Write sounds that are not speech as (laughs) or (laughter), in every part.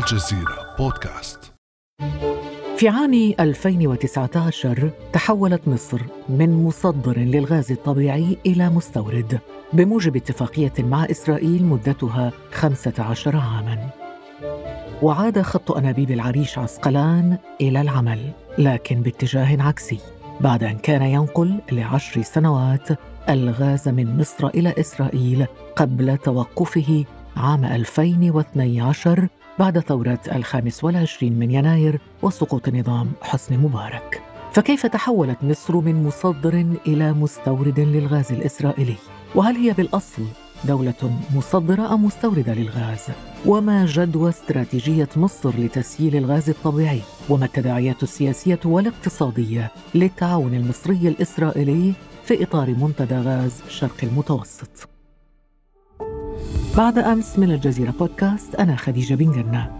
الجزيرة بودكاست في عام 2019 تحولت مصر من مصدر للغاز الطبيعي إلى مستورد بموجب اتفاقية مع إسرائيل مدتها 15 عاماً. وعاد خط أنابيب العريش عسقلان إلى العمل لكن باتجاه عكسي بعد أن كان ينقل لعشر سنوات الغاز من مصر إلى إسرائيل قبل توقفه عام 2012 بعد ثورة الخامس والعشرين من يناير وسقوط نظام حسني مبارك فكيف تحولت مصر من مصدر إلى مستورد للغاز الإسرائيلي؟ وهل هي بالأصل دولة مصدرة أم مستوردة للغاز؟ وما جدوى استراتيجية مصر لتسييل الغاز الطبيعي؟ وما التداعيات السياسية والاقتصادية للتعاون المصري الإسرائيلي في إطار منتدى غاز شرق المتوسط؟ بعد أمس من الجزيرة بودكاست أنا خديجة بن جنة.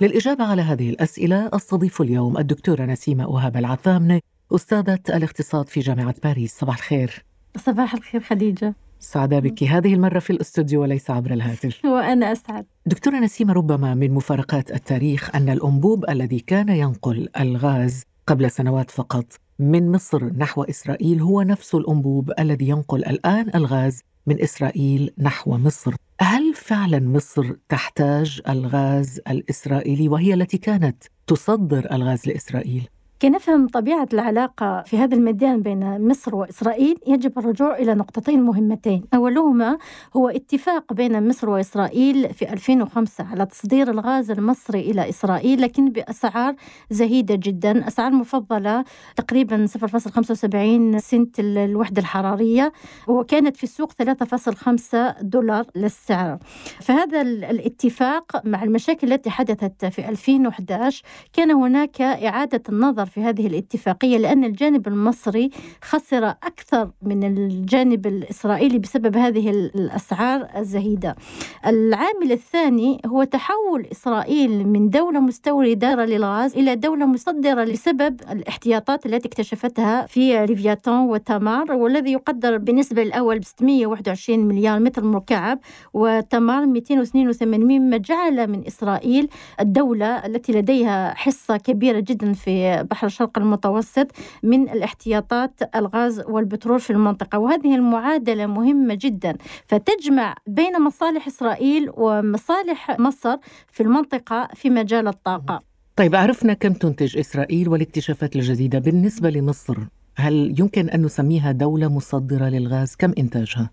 للإجابة على هذه الأسئلة أستضيف اليوم الدكتورة نسيمة أوهاب العثامنة أستاذة الاقتصاد في جامعة باريس. صباح الخير. صباح الخير خديجة. سعداء بك. هذه المرة في الاستوديو وليس عبر الهاتف. (laughs) وأنا أسعد. دكتورة نسيمة ربما من مفارقات التاريخ أن الأنبوب الذي كان ينقل الغاز قبل سنوات فقط من مصر نحو إسرائيل هو نفس الأنبوب الذي ينقل الآن الغاز من إسرائيل نحو مصر هل فعلا مصر تحتاج الغاز الإسرائيلي وهي التي كانت تصدر الغاز لإسرائيل؟ كي نفهم طبيعة العلاقة في هذا الميدان بين مصر وإسرائيل يجب الرجوع إلى نقطتين مهمتين. أولهما هو اتفاق بين مصر وإسرائيل في 2005 على تصدير الغاز المصري إلى إسرائيل لكن بأسعار زهيدة جدا. أسعار مفضلة تقريبا 0.75 سنت الوحدة الحرارية وكانت في السوق 3.5 دولار للسعر. فهذا الاتفاق مع المشاكل التي حدثت في 2011 كان هناك إعادة النظر في هذه الاتفاقية لأن الجانب المصري خسر أكثر من الجانب الإسرائيلي بسبب هذه الأسعار الزهيدة. العامل الثاني هو تحول إسرائيل من دولة مستوردة للغاز إلى دولة مصدرة لسبب الاحتياطات التي اكتشفتها في ليفياتون وتمار والذي يقدر بالنسبة الأول ب 621 مليار متر مكعب وتمار 282 مما جعل من إسرائيل الدولة التي لديها حصة كبيرة جدا في بحر الشرق المتوسط من الاحتياطات الغاز والبترول في المنطقة. وهذه المعادلة مهمة جدا. فتجمع بين مصالح إسرائيل ومصالح مصر في المنطقة في مجال الطاقة. طيب عرفنا كم تنتج إسرائيل والاكتشافات الجديدة بالنسبة لمصر. هل يمكن أن نسميها دولة مصدرة للغاز؟ كم إنتاجها؟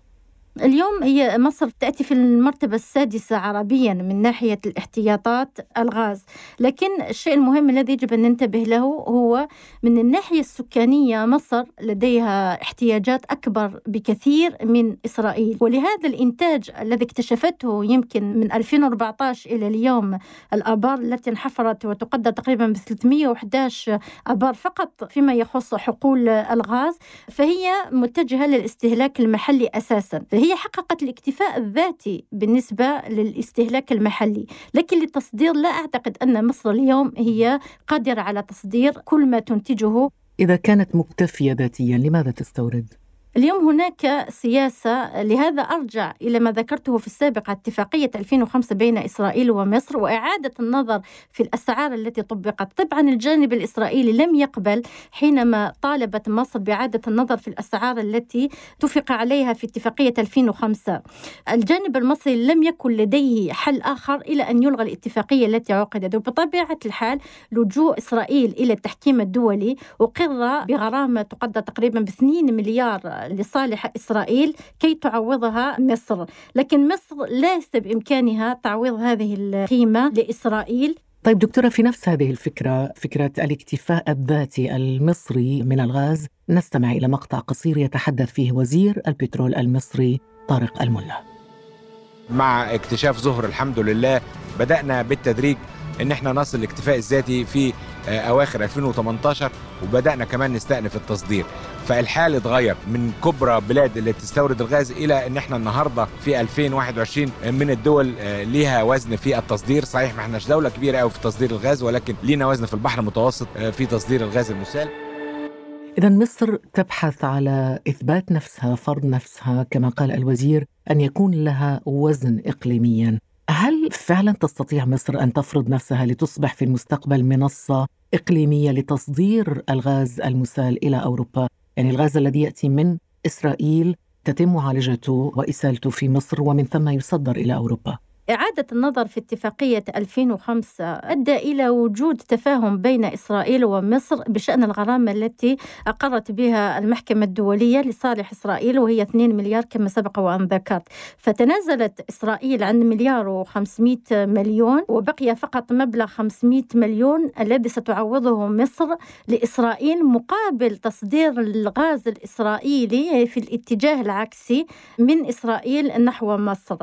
اليوم هي مصر تأتي في المرتبة السادسة عربيا من ناحية الاحتياطات الغاز. لكن الشيء المهم الذي يجب أن ننتبه له هو من الناحية السكانية مصر لديها احتياجات أكبر بكثير من إسرائيل. ولهذا الإنتاج الذي اكتشفته يمكن من 2014 إلى اليوم الآبار التي انحفرت وتقدر تقريبا ب 311 آبار فقط فيما يخص حقول الغاز فهي متجهة للاستهلاك المحلي أساسا. هي حققت الاكتفاء الذاتي بالنسبة للاستهلاك المحلي لكن للتصدير لا أعتقد أن مصر اليوم هي قادرة على تصدير كل ما تنتجه إذا كانت مكتفية ذاتيا لماذا تستورد؟ اليوم هناك سياسة لهذا أرجع إلى ما ذكرته في السابق اتفاقية 2005 بين إسرائيل ومصر وإعادة النظر في الأسعار التي طبقت. طبعا الجانب الإسرائيلي لم يقبل حينما طالبت مصر بإعادة النظر في الأسعار التي اتفق عليها في اتفاقية 2005 الجانب المصري لم يكن لديه حل آخر إلى أن يلغى الاتفاقية التي عقدت. وبطبيعة الحال لجوء إسرائيل إلى التحكيم الدولي أقر بغرامة تقدر تقريبا ب 2 مليار لصالح إسرائيل كي تعوضها مصر. لكن مصر ليس بإمكانها تعويض هذه القيمة لإسرائيل. طيب دكتورة في نفس هذه الفكرة فكرة الاكتفاء الذاتي المصري من الغاز نستمع إلى مقطع قصير يتحدث فيه وزير البترول المصري طارق الملا. مع اكتشاف ظهر الحمد لله بدأنا بالتدريج إن إحنا نصل الاكتفاء الذاتي في أواخر 2018 وبدأنا كمان نستأنف التصدير. فالحال اتغير من كبرى بلاد اللي تستورد الغاز إلى إن إحنا النهارده في 2021 من الدول ليها وزن في التصدير. صحيح ما إحناش دولة كبيرة قوي في تصدير الغاز ولكن لينا وزن في البحر المتوسط في تصدير الغاز المسال. إذا مصر تبحث على إثبات نفسها فرض نفسها كما قال الوزير أن يكون لها وزن إقليميا. (laughs) فعلا تستطيع مصر أن تفرض نفسها لتصبح في المستقبل منصة إقليمية لتصدير الغاز المسال إلى أوروبا. يعني الغاز الذي يأتي من إسرائيل تتم معالجته وإسالته في مصر ومن ثم يصدر إلى أوروبا. إعادة النظر في اتفاقية 2005 أدى إلى وجود تفاهم بين إسرائيل ومصر بشأن الغرامة التي أقرت بها المحكمة الدولية لصالح إسرائيل وهي 2 مليار كما سبق وأن ذكرت. فتنازلت إسرائيل عن مليار و500 مليون وبقي فقط مبلغ 500 مليون الذي ستعوضه مصر لإسرائيل مقابل تصدير الغاز الإسرائيلي في الاتجاه العكسي من إسرائيل نحو مصر.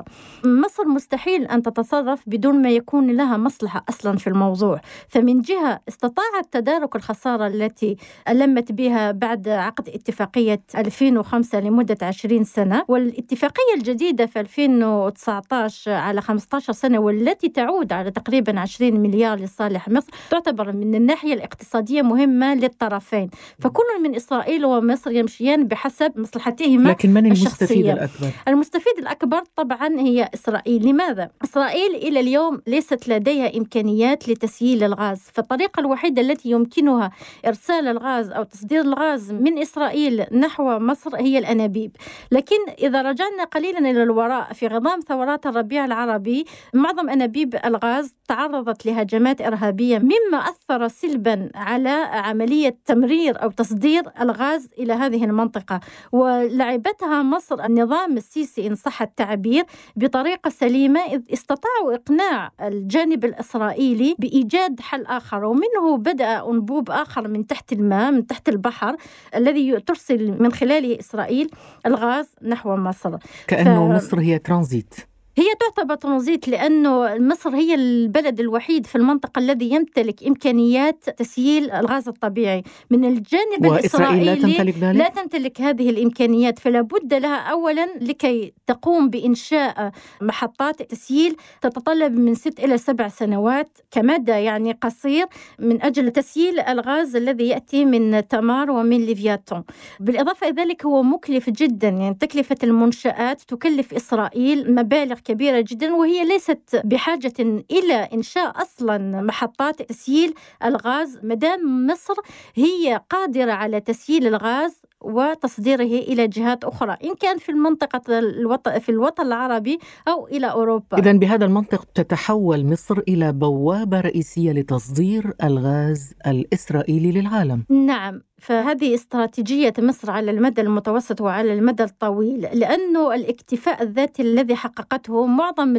مصر مستحيل مستحيل أن تتصرف بدون ما يكون لها مصلحة أصلا في الموضوع فمن جهة استطاعت تدارك الخسارة التي ألمت بها بعد عقد اتفاقية 2005 لمدة 20 سنة والاتفاقية الجديدة في 2019 على 15 سنة والتي تعود على تقريبا 20 مليار لصالح مصر تعتبر من الناحية الاقتصادية مهمة للطرفين فكل من إسرائيل ومصر يمشيان بحسب مصلحتهما لكن من المستفيد الأكبر؟ المستفيد الأكبر طبعا هي إسرائيل لماذا؟ إسرائيل إلى اليوم ليست لديها إمكانيات لتسييل الغاز فالطريقة الوحيدة التي يمكنها إرسال الغاز أو تصدير الغاز من إسرائيل نحو مصر هي الأنابيب. لكن إذا رجعنا قليلا إلى الوراء في غضام ثورات الربيع العربي معظم أنابيب الغاز تعرضت لهجمات إرهابية مما أثر سلبا على عملية تمرير أو تصدير الغاز إلى هذه المنطقة. ولعبتها مصر النظام السيسي إن صح التعبير بطريقة سليمة إذ استطاعوا إقناع الجانب الإسرائيلي بإيجاد حل آخر ومنه بدأ أنبوب آخر من تحت الماء من تحت البحر الذي ترسل من خلاله إسرائيل الغاز نحو مصر. كأنه ف... مصر هي ترانزيت. هي تعتبر ترانزيت لأنه مصر هي البلد الوحيد في المنطقة الذي يمتلك إمكانيات تسييل الغاز الطبيعي من الجانب الإسرائيلي لا تمتلك ذلك؟ لا تمتلك هذه الإمكانيات فلا بد لها أولا لكي تقوم بإنشاء محطات تسييل تتطلب من ست إلى سبع سنوات كمدى يعني قصير من أجل تسييل الغاز الذي يأتي من تمار ومن ليفياتون بالإضافة إلى ذلك هو مكلف جدا يعني تكلفة المنشآت تكلف إسرائيل مبالغ كبيرة جدا وهي ليست بحاجة إلى إنشاء أصلا محطات تسييل الغاز مدام مصر هي قادرة على تسييل الغاز وتصديره إلى جهات أخرى إن كان في المنطقة الوطن في الوطن العربي أو إلى أوروبا. اذا بهذا المنطق تتحول مصر إلى بوابة رئيسية لتصدير الغاز الإسرائيلي للعالم. نعم. فهذه استراتيجية مصر على المدى المتوسط وعلى المدى الطويل لأنه الاكتفاء الذاتي الذي حققته معظم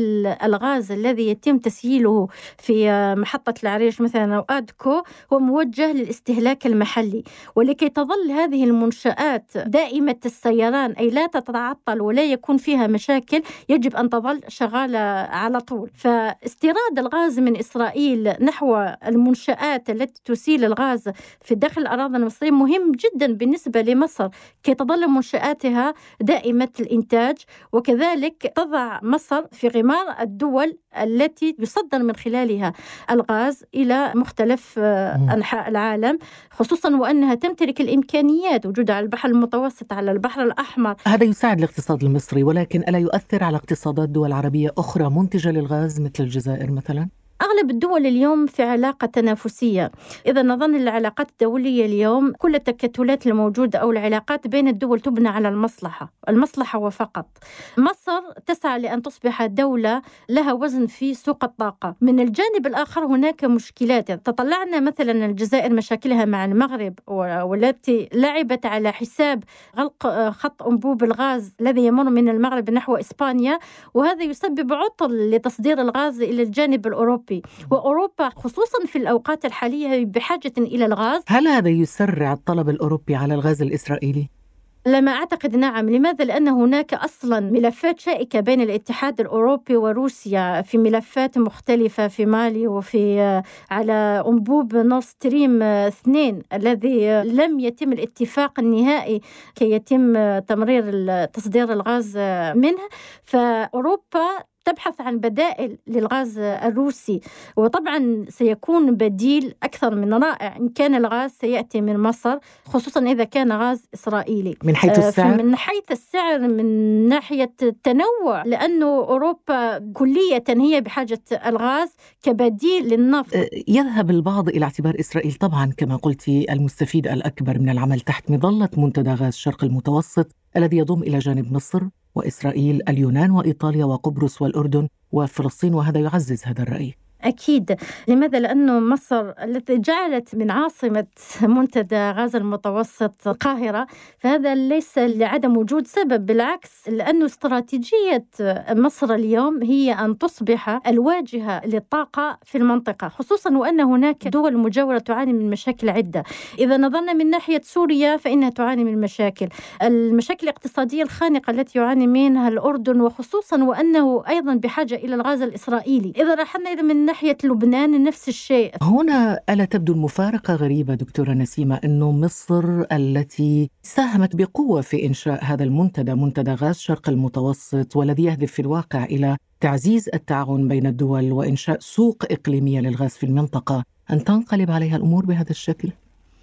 الغاز الذي يتم تسييله في محطة العريش مثلا أو آدكو هو موجه للاستهلاك المحلي. ولكي تظل هذه المنشآت دائمة السيران أي لا تتعطل ولا يكون فيها مشاكل يجب أن تظل شغالة على طول. فاستيراد الغاز من إسرائيل نحو المنشآت التي تسيل الغاز في داخل الأراضي المصرية مهم جدا بالنسبة لمصر كي تظل منشآتها دائمة الإنتاج وكذلك تضع مصر في غمار الدول التي يصدر من خلالها الغاز إلى مختلف آه، أنحاء العالم خصوصا وأنها تمتلك الإمكانيات وجودها على البحر المتوسط على البحر الأحمر هذا يساعد الاقتصاد المصري ولكن ألا يؤثر على اقتصادات دول عربية أخرى منتجة للغاز مثل الجزائر مثلا؟ أغلب الدول اليوم في علاقة تنافسية. إذا نظن العلاقات الدولية اليوم كل التكتلات الموجودة أو العلاقات بين الدول تبنى على المصلحة المصلحة وفقط. مصر تسعى لأن تصبح دولة لها وزن في سوق الطاقة. من الجانب الآخر هناك مشكلات. تطلعنا مثلا الجزائر مشاكلها مع المغرب والتي لعبت على حساب غلق خط أنبوب الغاز الذي يمر من المغرب نحو إسبانيا وهذا يسبب عطل لتصدير الغاز إلى الجانب الأوروبي. الأوروبي. وأوروبا خصوصا في الأوقات الحالية بحاجة إلى الغاز. هل هذا يسرع الطلب الأوروبي على الغاز الإسرائيلي؟ لما أعتقد نعم. لماذا؟ لأن هناك أصلا ملفات شائكة بين الاتحاد الأوروبي وروسيا في ملفات مختلفة في مالي وفي على أنبوب نور ستريم 2 الذي لم يتم الاتفاق النهائي كي يتم تمرير تصدير الغاز منه. فأوروبا تبحث عن بدائل للغاز الروسي وطبعا سيكون بديل أكثر من رائع إن كان الغاز سيأتي من مصر خصوصا إذا كان غاز إسرائيلي. من حيث آه، السعر؟ من حيث السعر من ناحية التنوع لأنه أوروبا كلية هي بحاجة الغاز كبديل للنفط. آه، يذهب البعض إلى اعتبار إسرائيل طبعا كما قلت المستفيد الأكبر من العمل تحت مظلة منتدى غاز الشرق المتوسط الذي يضم إلى جانب مصر. وإسرائيل اليونان وإيطاليا وقبرص والأردن وفلسطين وهذا يعزز هذا الرأي. أكيد. لماذا؟ لأنه مصر التي جعلت من عاصمة منتدى غاز المتوسط القاهرة فهذا ليس لعدم وجود سبب بالعكس لأنه استراتيجية مصر اليوم هي أن تصبح الواجهة للطاقة في المنطقة خصوصا وأن هناك دول مجاورة تعاني من مشاكل عدة. إذا نظرنا من ناحية سوريا فإنها تعاني من مشاكل. المشاكل الاقتصادية الخانقة التي يعاني منها الأردن وخصوصا وأنه أيضا بحاجة إلى الغاز الإسرائيلي. إذا رحلنا إذا من ناحية لبنان نفس الشيء هنا ألا تبدو المفارقة غريبة دكتورة نسيمة أنه مصر التي ساهمت بقوة في إنشاء هذا المنتدى منتدى غاز شرق المتوسط والذي يهدف في الواقع إلى تعزيز التعاون بين الدول وإنشاء سوق إقليمية للغاز في المنطقة أن تنقلب عليها الأمور بهذا الشكل؟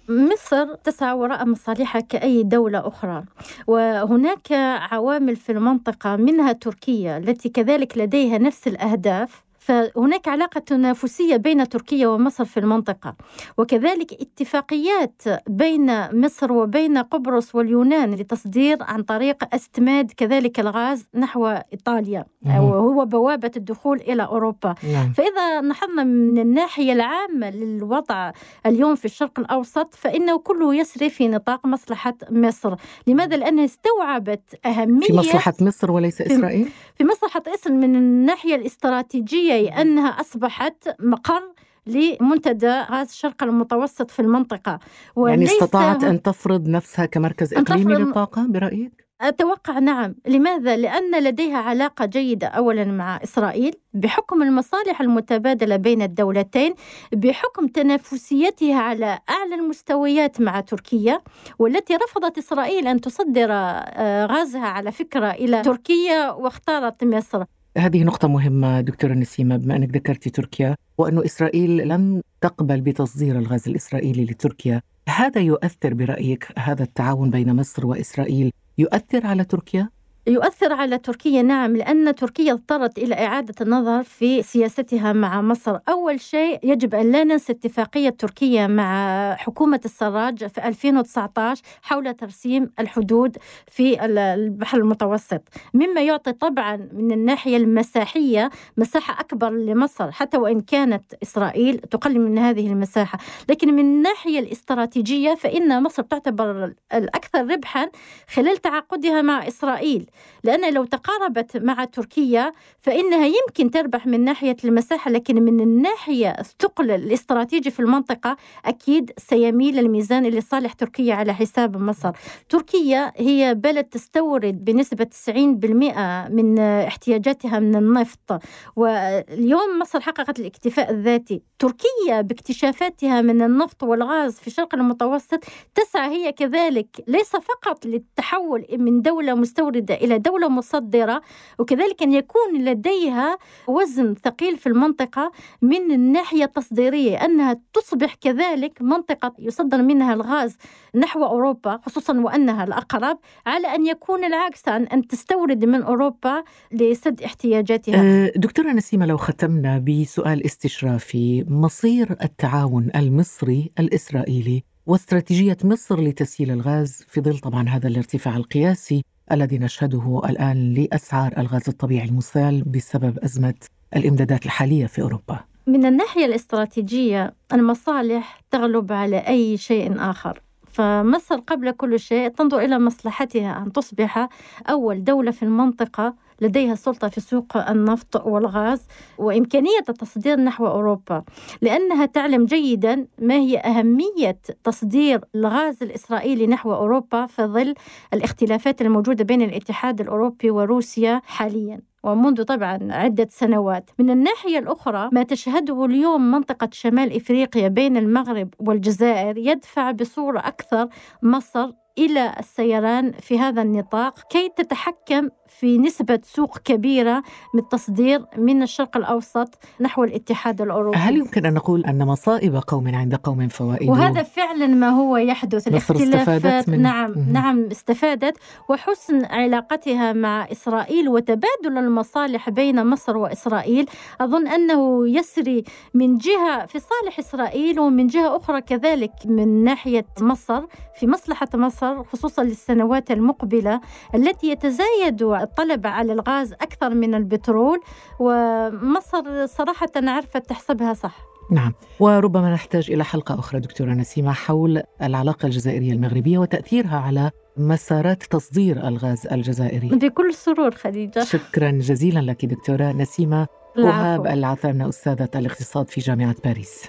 مصر تسعى وراء مصالحها كأي دولة أخرى وهناك عوامل في المنطقة منها تركيا التي كذلك لديها نفس الأهداف فهناك علاقة تنافسية بين تركيا ومصر في المنطقة وكذلك اتفاقيات بين مصر وبين قبرص واليونان لتصدير عن طريق استماد كذلك الغاز نحو إيطاليا وهو بوابة الدخول إلى أوروبا نعم. فإذا نحضنا من الناحية العامة للوضع اليوم في الشرق الأوسط فإنه كله يسري في نطاق مصلحة مصر لماذا؟ لأنها استوعبت أهمية في مصلحة مصر وليس إسرائيل؟ في مصلحة إسرائيل من الناحية الاستراتيجية أنها أصبحت مقر لمنتدى غاز الشرق المتوسط في المنطقة يعني استطاعت أن تفرض نفسها كمركز إقليمي للطاقة برأيك؟ أتوقع نعم لماذا؟ لأن لديها علاقة جيدة أولا مع إسرائيل بحكم المصالح المتبادلة بين الدولتين بحكم تنافسيتها على أعلى المستويات مع تركيا والتي رفضت إسرائيل أن تصدر آه، غازها على فكرة إلى تركيا واختارت مصر هذه نقطة مهمة دكتورة نسيمة بما أنك ذكرتي تركيا وأنه إسرائيل لم تقبل بتصدير الغاز الإسرائيلي لتركيا هذا يؤثر برأيك هذا التعاون بين مصر وإسرائيل يؤثر على تركيا؟ يؤثر على تركيا. نعم لأن تركيا اضطرت إلى إعادة النظر في سياستها مع مصر. أول شيء يجب أن لا ننسى اتفاقية تركيا مع حكومة السراج في 2019 حول ترسيم الحدود في البحر المتوسط. مما يعطي طبعا من الناحية المساحية مساحة أكبر لمصر حتى وإن كانت إسرائيل تقلل من هذه المساحة. لكن من الناحية الاستراتيجية فإن مصر تعتبر الأكثر ربحا خلال تعاقدها مع إسرائيل. لأن لو تقاربت مع تركيا فإنها يمكن تربح من ناحية المساحة لكن من الناحية الثقل الاستراتيجي في المنطقة أكيد سيميل الميزان لصالح تركيا على حساب مصر. تركيا هي بلد تستورد بنسبة 90% من احتياجاتها من النفط واليوم مصر حققت الاكتفاء الذاتي. تركيا باكتشافاتها من النفط والغاز في الشرق المتوسط تسعى هي كذلك ليس فقط للتحول من دولة مستوردة إلى دولة مصدرة وكذلك أن يكون لديها وزن ثقيل في المنطقة من الناحية التصديرية أنها تصبح كذلك منطقة يصدر منها الغاز نحو أوروبا خصوصا وأنها الأقرب على أن يكون العكس عن أن تستورد من أوروبا لسد احتياجاتها. أه، دكتورة نسيمة لو ختمنا بسؤال استشرافي مصير التعاون المصري الإسرائيلي واستراتيجية مصر لتسييل الغاز في ظل طبعا هذا الارتفاع القياسي الذي نشهده الآن لأسعار الغاز الطبيعي المسال بسبب أزمة الإمدادات الحالية في أوروبا. من الناحية الاستراتيجية المصالح تغلب على أي شيء آخر فمصر قبل كل شيء تنظر إلى مصلحتها أن تصبح أول دولة في المنطقة لديها السلطة في سوق النفط والغاز وإمكانية التصدير نحو أوروبا لأنها تعلم جيدا ما هي أهمية تصدير الغاز الإسرائيلي نحو أوروبا في ظل الاختلافات الموجودة بين الاتحاد الأوروبي وروسيا حاليا ومنذ طبعا عدة سنوات. من الناحية الأخرى ما تشهده اليوم منطقة شمال إفريقيا بين المغرب والجزائر يدفع بصورة أكثر مصر إلى السيران في هذا النطاق كي تتحكم في نسبة سوق كبيرة من التصدير من الشرق الأوسط نحو الاتحاد الأوروبي هل يمكن أن نقول أن مصائب قوم عند قوم فوائد؟ وهذا فعلا ما هو يحدث مصر استفادت من نعم. نعم استفادت وحسن علاقتها مع إسرائيل وتبادل المصالح بين مصر وإسرائيل أظن أنه يسري من جهة في صالح إسرائيل ومن جهة أخرى كذلك من ناحية مصر في مصلحة مصر خصوصا للسنوات المقبلة التي يتزايد الطلب على الغاز أكثر من البترول ومصر صراحة عرفت تحسبها صح. نعم وربما نحتاج إلى حلقة أخرى دكتورة نسيمة حول العلاقة الجزائرية المغربية وتأثيرها على مسارات تصدير الغاز الجزائري. بكل سرور خديجة. شكرا جزيلا لك دكتورة نسيمة. وهاب العفو. العثرنة أستاذة الاقتصاد في جامعة باريس.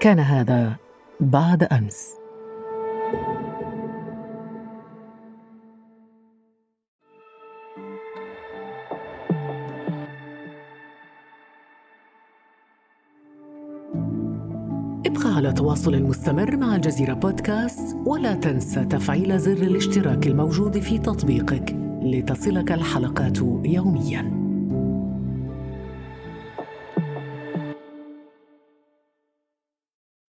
كان هذا بعد أمس. ابقى على تواصل مستمر مع الجزيرة بودكاست ولا تنسى تفعيل زر الاشتراك الموجود في تطبيقك لتصلك الحلقات يومياً.